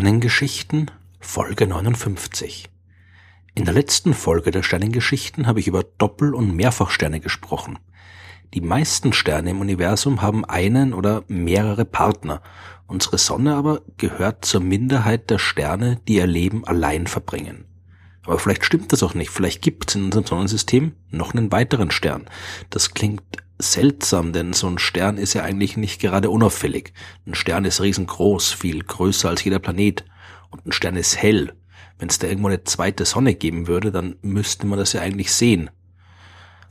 Sternengeschichten Folge 59 In der letzten Folge der Sternengeschichten habe ich über Doppel- und Mehrfachsterne gesprochen. Die meisten Sterne im Universum haben einen oder mehrere Partner. Unsere Sonne aber gehört zur Minderheit der Sterne, die ihr Leben allein verbringen. Aber vielleicht stimmt das auch nicht. Vielleicht gibt es in unserem Sonnensystem noch einen weiteren Stern. Das klingt seltsam, denn so ein Stern ist ja eigentlich nicht gerade unauffällig. Ein Stern ist riesengroß, viel größer als jeder Planet. Und ein Stern ist hell. Wenn es da irgendwo eine zweite Sonne geben würde, dann müsste man das ja eigentlich sehen.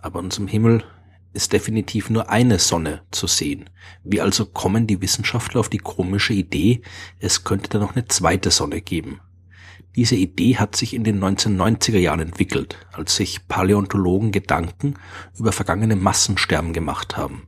Aber in unserem Himmel ist definitiv nur eine Sonne zu sehen. Wie also kommen die Wissenschaftler auf die komische Idee, es könnte da noch eine zweite Sonne geben? Diese Idee hat sich in den 1990er Jahren entwickelt, als sich Paläontologen Gedanken über vergangene Massensterben gemacht haben.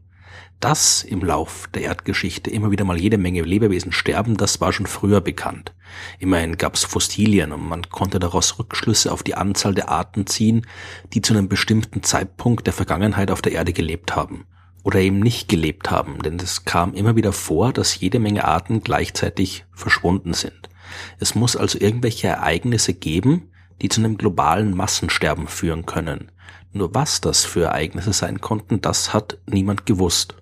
Dass im Lauf der Erdgeschichte immer wieder mal jede Menge Lebewesen sterben, das war schon früher bekannt. Immerhin gab es Fossilien und man konnte daraus Rückschlüsse auf die Anzahl der Arten ziehen, die zu einem bestimmten Zeitpunkt der Vergangenheit auf der Erde gelebt haben. Oder eben nicht gelebt haben, denn es kam immer wieder vor, dass jede Menge Arten gleichzeitig verschwunden sind. Es muss also irgendwelche Ereignisse geben, die zu einem globalen Massensterben führen können. Nur was das für Ereignisse sein konnten, das hat niemand gewusst.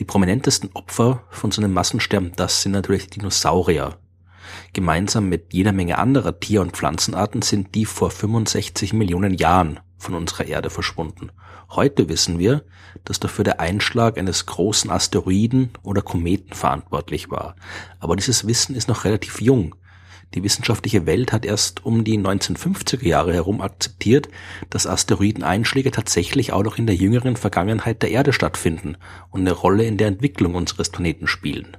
Die prominentesten Opfer von so einem Massensterben, das sind natürlich Dinosaurier. Gemeinsam mit jeder Menge anderer Tier- und Pflanzenarten sind die vor 65 Millionen Jahren von unserer Erde verschwunden. Heute wissen wir, dass dafür der Einschlag eines großen Asteroiden oder Kometen verantwortlich war. Aber dieses Wissen ist noch relativ jung. Die wissenschaftliche Welt hat erst um die 1950er Jahre herum akzeptiert, dass Asteroideneinschläge tatsächlich auch noch in der jüngeren Vergangenheit der Erde stattfinden und eine Rolle in der Entwicklung unseres Planeten spielen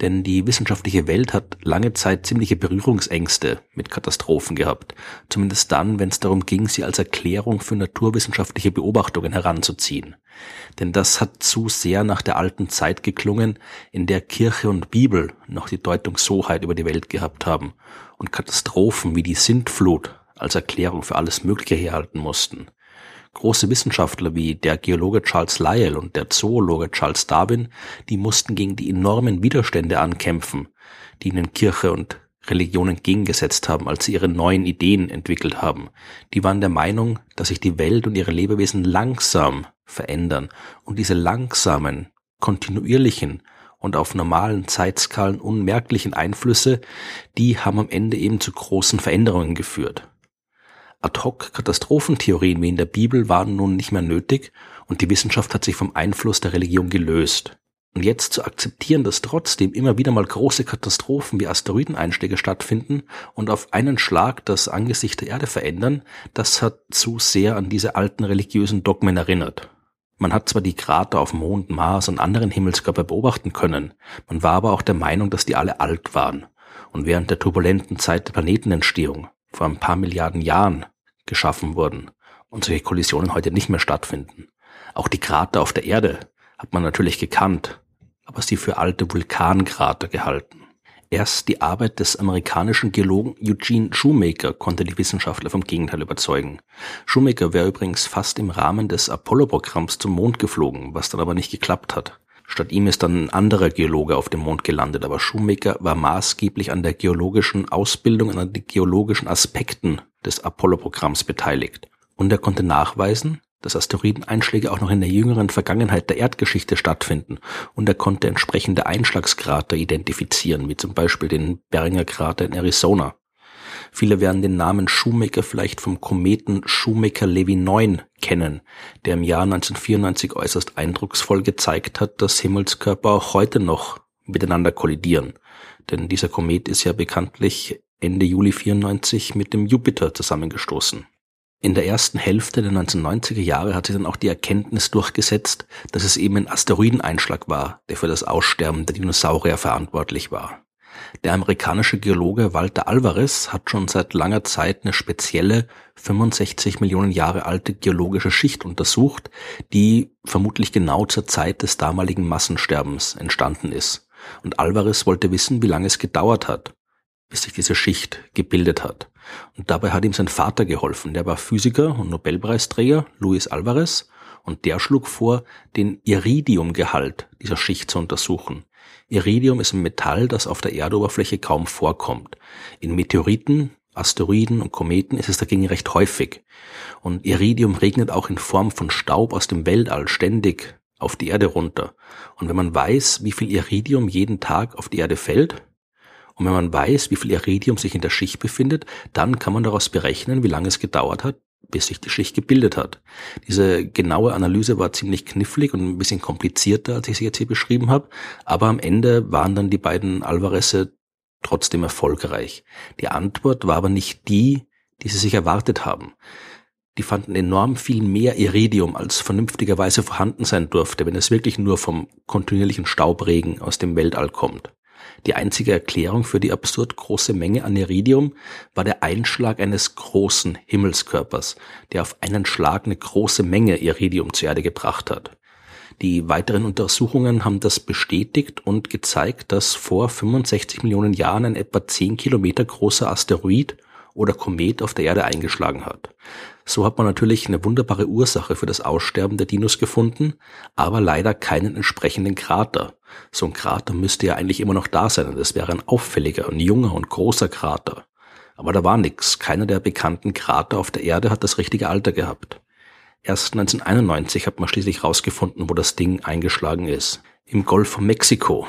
denn die wissenschaftliche Welt hat lange Zeit ziemliche Berührungsängste mit Katastrophen gehabt, zumindest dann, wenn es darum ging, sie als Erklärung für naturwissenschaftliche Beobachtungen heranzuziehen. Denn das hat zu sehr nach der alten Zeit geklungen, in der Kirche und Bibel noch die Deutungshoheit über die Welt gehabt haben und Katastrophen wie die Sintflut als Erklärung für alles Mögliche herhalten mussten. Große Wissenschaftler wie der Geologe Charles Lyell und der Zoologe Charles Darwin, die mussten gegen die enormen Widerstände ankämpfen, die ihnen Kirche und Religion entgegengesetzt haben, als sie ihre neuen Ideen entwickelt haben. Die waren der Meinung, dass sich die Welt und ihre Lebewesen langsam verändern und diese langsamen, kontinuierlichen und auf normalen Zeitskalen unmerklichen Einflüsse, die haben am Ende eben zu großen Veränderungen geführt. Ad-hoc-Katastrophentheorien wie in der Bibel waren nun nicht mehr nötig und die Wissenschaft hat sich vom Einfluss der Religion gelöst. Und jetzt zu akzeptieren, dass trotzdem immer wieder mal große Katastrophen wie Asteroideneinschläge stattfinden und auf einen Schlag das Angesicht der Erde verändern, das hat zu sehr an diese alten religiösen Dogmen erinnert. Man hat zwar die Krater auf Mond, Mars und anderen Himmelskörper beobachten können, man war aber auch der Meinung, dass die alle alt waren. Und während der turbulenten Zeit der Planetenentstehung vor ein paar Milliarden Jahren geschaffen wurden und solche Kollisionen heute nicht mehr stattfinden. Auch die Krater auf der Erde hat man natürlich gekannt, aber sie für alte Vulkankrater gehalten. Erst die Arbeit des amerikanischen Geologen Eugene Shoemaker konnte die Wissenschaftler vom Gegenteil überzeugen. Shoemaker wäre übrigens fast im Rahmen des Apollo-Programms zum Mond geflogen, was dann aber nicht geklappt hat. Statt ihm ist dann ein anderer Geologe auf dem Mond gelandet, aber Shoemaker war maßgeblich an der geologischen Ausbildung und an den geologischen Aspekten des Apollo-Programms beteiligt. Und er konnte nachweisen, dass Asteroideneinschläge auch noch in der jüngeren Vergangenheit der Erdgeschichte stattfinden und er konnte entsprechende Einschlagskrater identifizieren, wie zum Beispiel den Beringer Krater in Arizona. Viele werden den Namen Shoemaker vielleicht vom Kometen Shoemaker-Levy 9 kennen, der im Jahr 1994 äußerst eindrucksvoll gezeigt hat, dass Himmelskörper auch heute noch miteinander kollidieren. Denn dieser Komet ist ja bekanntlich Ende Juli 94 mit dem Jupiter zusammengestoßen. In der ersten Hälfte der 1990er Jahre hat sich dann auch die Erkenntnis durchgesetzt, dass es eben ein Asteroideneinschlag war, der für das Aussterben der Dinosaurier verantwortlich war. Der amerikanische Geologe Walter Alvarez hat schon seit langer Zeit eine spezielle 65 Millionen Jahre alte geologische Schicht untersucht, die vermutlich genau zur Zeit des damaligen Massensterbens entstanden ist. Und Alvarez wollte wissen, wie lange es gedauert hat, bis sich diese Schicht gebildet hat. Und dabei hat ihm sein Vater geholfen. Der war Physiker und Nobelpreisträger, Luis Alvarez, Und der schlug vor, den Iridiumgehalt dieser Schicht zu untersuchen. Iridium ist ein Metall, das auf der Erdoberfläche kaum vorkommt. In Meteoriten, Asteroiden und Kometen ist es dagegen recht häufig. Und Iridium regnet auch in Form von Staub aus dem Weltall ständig auf die Erde runter. Und wenn man weiß, wie viel Iridium jeden Tag auf die Erde fällt, und wenn man weiß, wie viel Iridium sich in der Schicht befindet, dann kann man daraus berechnen, wie lange es gedauert hat, bis sich die Schicht gebildet hat. Diese genaue Analyse war ziemlich knifflig und ein bisschen komplizierter, als ich sie jetzt hier beschrieben habe, aber am Ende waren dann die beiden Alvareze trotzdem erfolgreich. Die Antwort war aber nicht die, die sie sich erwartet haben. Die fanden enorm viel mehr Iridium, als vernünftigerweise vorhanden sein durfte, wenn es wirklich nur vom kontinuierlichen Staubregen aus dem Weltall kommt. Die einzige Erklärung für die absurd große Menge an Iridium war der Einschlag eines großen Himmelskörpers, der auf einen Schlag eine große Menge Iridium zur Erde gebracht hat. Die weiteren Untersuchungen haben das bestätigt und gezeigt, dass vor 65 Millionen Jahren ein etwa 10 Kilometer großer Asteroid oder Komet auf der Erde eingeschlagen hat. So hat man natürlich eine wunderbare Ursache für das Aussterben der Dinos gefunden, aber leider keinen entsprechenden Krater. So ein Krater müsste ja eigentlich immer noch da sein und es wäre ein auffälliger, ein junger und großer Krater. Aber da war nix. Keiner der bekannten Krater auf der Erde hat das richtige Alter gehabt. Erst 1991 hat man schließlich herausgefunden, wo das Ding eingeschlagen ist. Im Golf von Mexiko.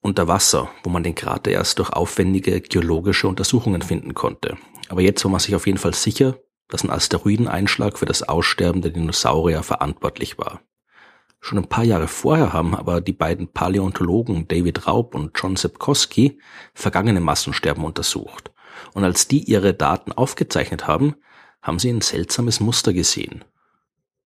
Unter Wasser, wo man den Krater erst durch aufwendige geologische Untersuchungen finden konnte. Aber jetzt war man sich auf jeden Fall sicher, dass ein Asteroideneinschlag für das Aussterben der Dinosaurier verantwortlich war. Schon ein paar Jahre vorher haben aber die beiden Paläontologen David Raub und John Sepkoski vergangene Massensterben untersucht. Und als die ihre Daten aufgezeichnet haben, haben sie ein seltsames Muster gesehen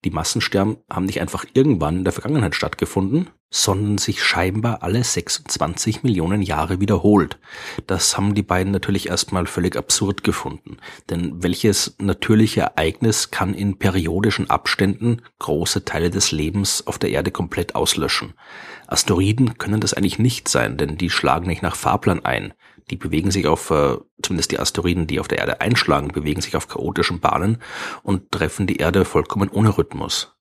die Massensterben haben nicht einfach irgendwann in der Vergangenheit stattgefunden, sondern sich scheinbar alle 26 Millionen Jahre wiederholt. Das haben die beiden natürlich erstmal völlig absurd gefunden. Denn welches natürliche Ereignis kann in periodischen Abständen große Teile des Lebens auf der Erde komplett auslöschen? Asteroiden können das eigentlich nicht sein, denn die schlagen nicht nach Fahrplan ein. Die bewegen sich auf, äh, zumindest die Asteroiden, die auf der Erde einschlagen, bewegen sich auf chaotischen Bahnen und treffen die Erde vollkommen ohne Rhythmus.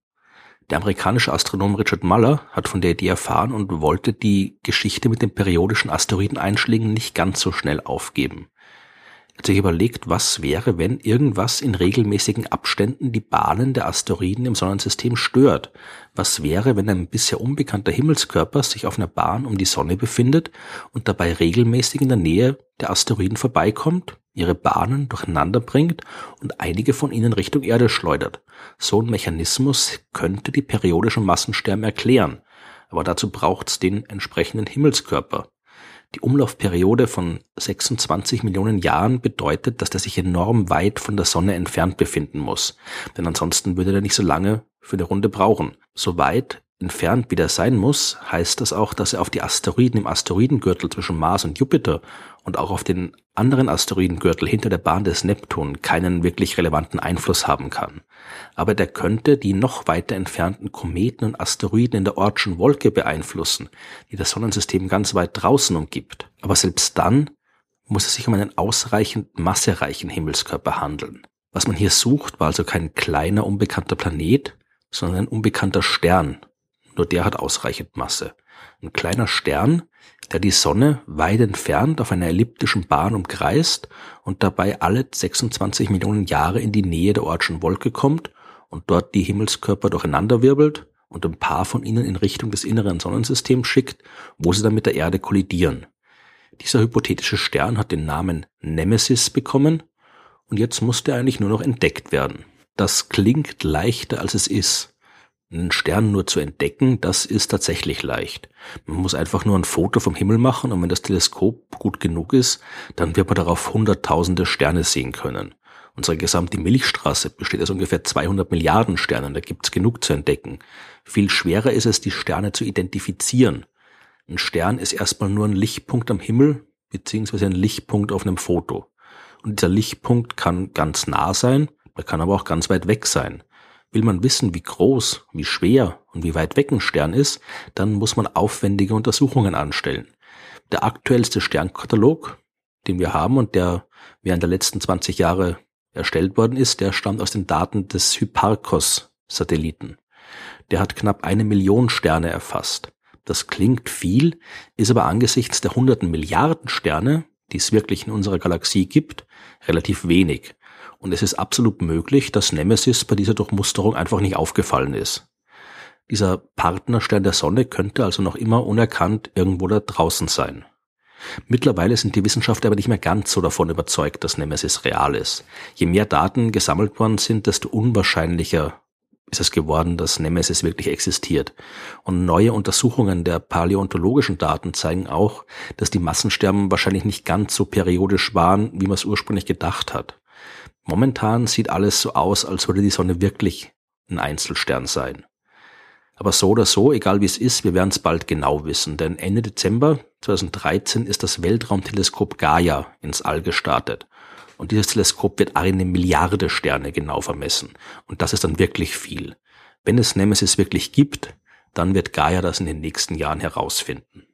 Der amerikanische Astronom Richard Muller hat von der Idee erfahren und wollte die Geschichte mit den periodischen Asteroideneinschlägen nicht ganz so schnell aufgeben hat sich überlegt, was wäre, wenn irgendwas in regelmäßigen Abständen die Bahnen der Asteroiden im Sonnensystem stört. Was wäre, wenn ein bisher unbekannter Himmelskörper sich auf einer Bahn um die Sonne befindet und dabei regelmäßig in der Nähe der Asteroiden vorbeikommt, ihre Bahnen durcheinander bringt und einige von ihnen Richtung Erde schleudert. So ein Mechanismus könnte die periodischen Massensterben erklären. Aber dazu braucht's den entsprechenden Himmelskörper. Die Umlaufperiode von 26 Millionen Jahren bedeutet, dass der sich enorm weit von der Sonne entfernt befinden muss. Denn ansonsten würde er nicht so lange für eine Runde brauchen. So weit entfernt wie der sein muss, heißt das auch, dass er auf die Asteroiden im Asteroidengürtel zwischen Mars und Jupiter und auch auf den anderen Asteroidengürtel hinter der Bahn des Neptun keinen wirklich relevanten Einfluss haben kann. Aber der könnte die noch weiter entfernten Kometen und Asteroiden in der Ortschen Wolke beeinflussen, die das Sonnensystem ganz weit draußen umgibt. Aber selbst dann muss es sich um einen ausreichend massereichen Himmelskörper handeln. Was man hier sucht, war also kein kleiner unbekannter Planet, sondern ein unbekannter Stern, nur der hat ausreichend Masse. Ein kleiner Stern, der die Sonne weit entfernt auf einer elliptischen Bahn umkreist und dabei alle 26 Millionen Jahre in die Nähe der Ortschen Wolke kommt und dort die Himmelskörper durcheinanderwirbelt und ein paar von ihnen in Richtung des inneren Sonnensystems schickt, wo sie dann mit der Erde kollidieren. Dieser hypothetische Stern hat den Namen Nemesis bekommen und jetzt musste er eigentlich nur noch entdeckt werden. Das klingt leichter als es ist. Einen Stern nur zu entdecken, das ist tatsächlich leicht. Man muss einfach nur ein Foto vom Himmel machen und wenn das Teleskop gut genug ist, dann wird man darauf hunderttausende Sterne sehen können. Unsere gesamte Milchstraße besteht aus ungefähr 200 Milliarden Sternen, da gibt's genug zu entdecken. Viel schwerer ist es, die Sterne zu identifizieren. Ein Stern ist erstmal nur ein Lichtpunkt am Himmel, beziehungsweise ein Lichtpunkt auf einem Foto. Und dieser Lichtpunkt kann ganz nah sein, er kann aber auch ganz weit weg sein. Will man wissen, wie groß, wie schwer und wie weit weg ein Stern ist, dann muss man aufwendige Untersuchungen anstellen. Der aktuellste Sternkatalog, den wir haben und der während der letzten 20 Jahre erstellt worden ist, der stammt aus den Daten des Hipparcos-Satelliten. der hat knapp eine Million Sterne erfasst. Das klingt viel, ist aber angesichts der hunderten Milliarden Sterne, die es wirklich in unserer Galaxie gibt, relativ wenig. Und es ist absolut möglich, dass Nemesis bei dieser Durchmusterung einfach nicht aufgefallen ist. Dieser Partnerstern der Sonne könnte also noch immer unerkannt irgendwo da draußen sein. Mittlerweile sind die Wissenschaftler aber nicht mehr ganz so davon überzeugt, dass Nemesis real ist. Je mehr Daten gesammelt worden sind, desto unwahrscheinlicher ist es geworden, dass Nemesis wirklich existiert. Und neue Untersuchungen der paläontologischen Daten zeigen auch, dass die Massensterben wahrscheinlich nicht ganz so periodisch waren, wie man es ursprünglich gedacht hat. Momentan sieht alles so aus, als würde die Sonne wirklich ein Einzelstern sein. Aber so oder so, egal wie es ist, wir werden es bald genau wissen, denn Ende Dezember 2013 ist das Weltraumteleskop Gaia ins All gestartet. Und dieses Teleskop wird eine Milliarde Sterne genau vermessen. Und das ist dann wirklich viel. Wenn es Nemesis wirklich gibt, dann wird Gaia das in den nächsten Jahren herausfinden.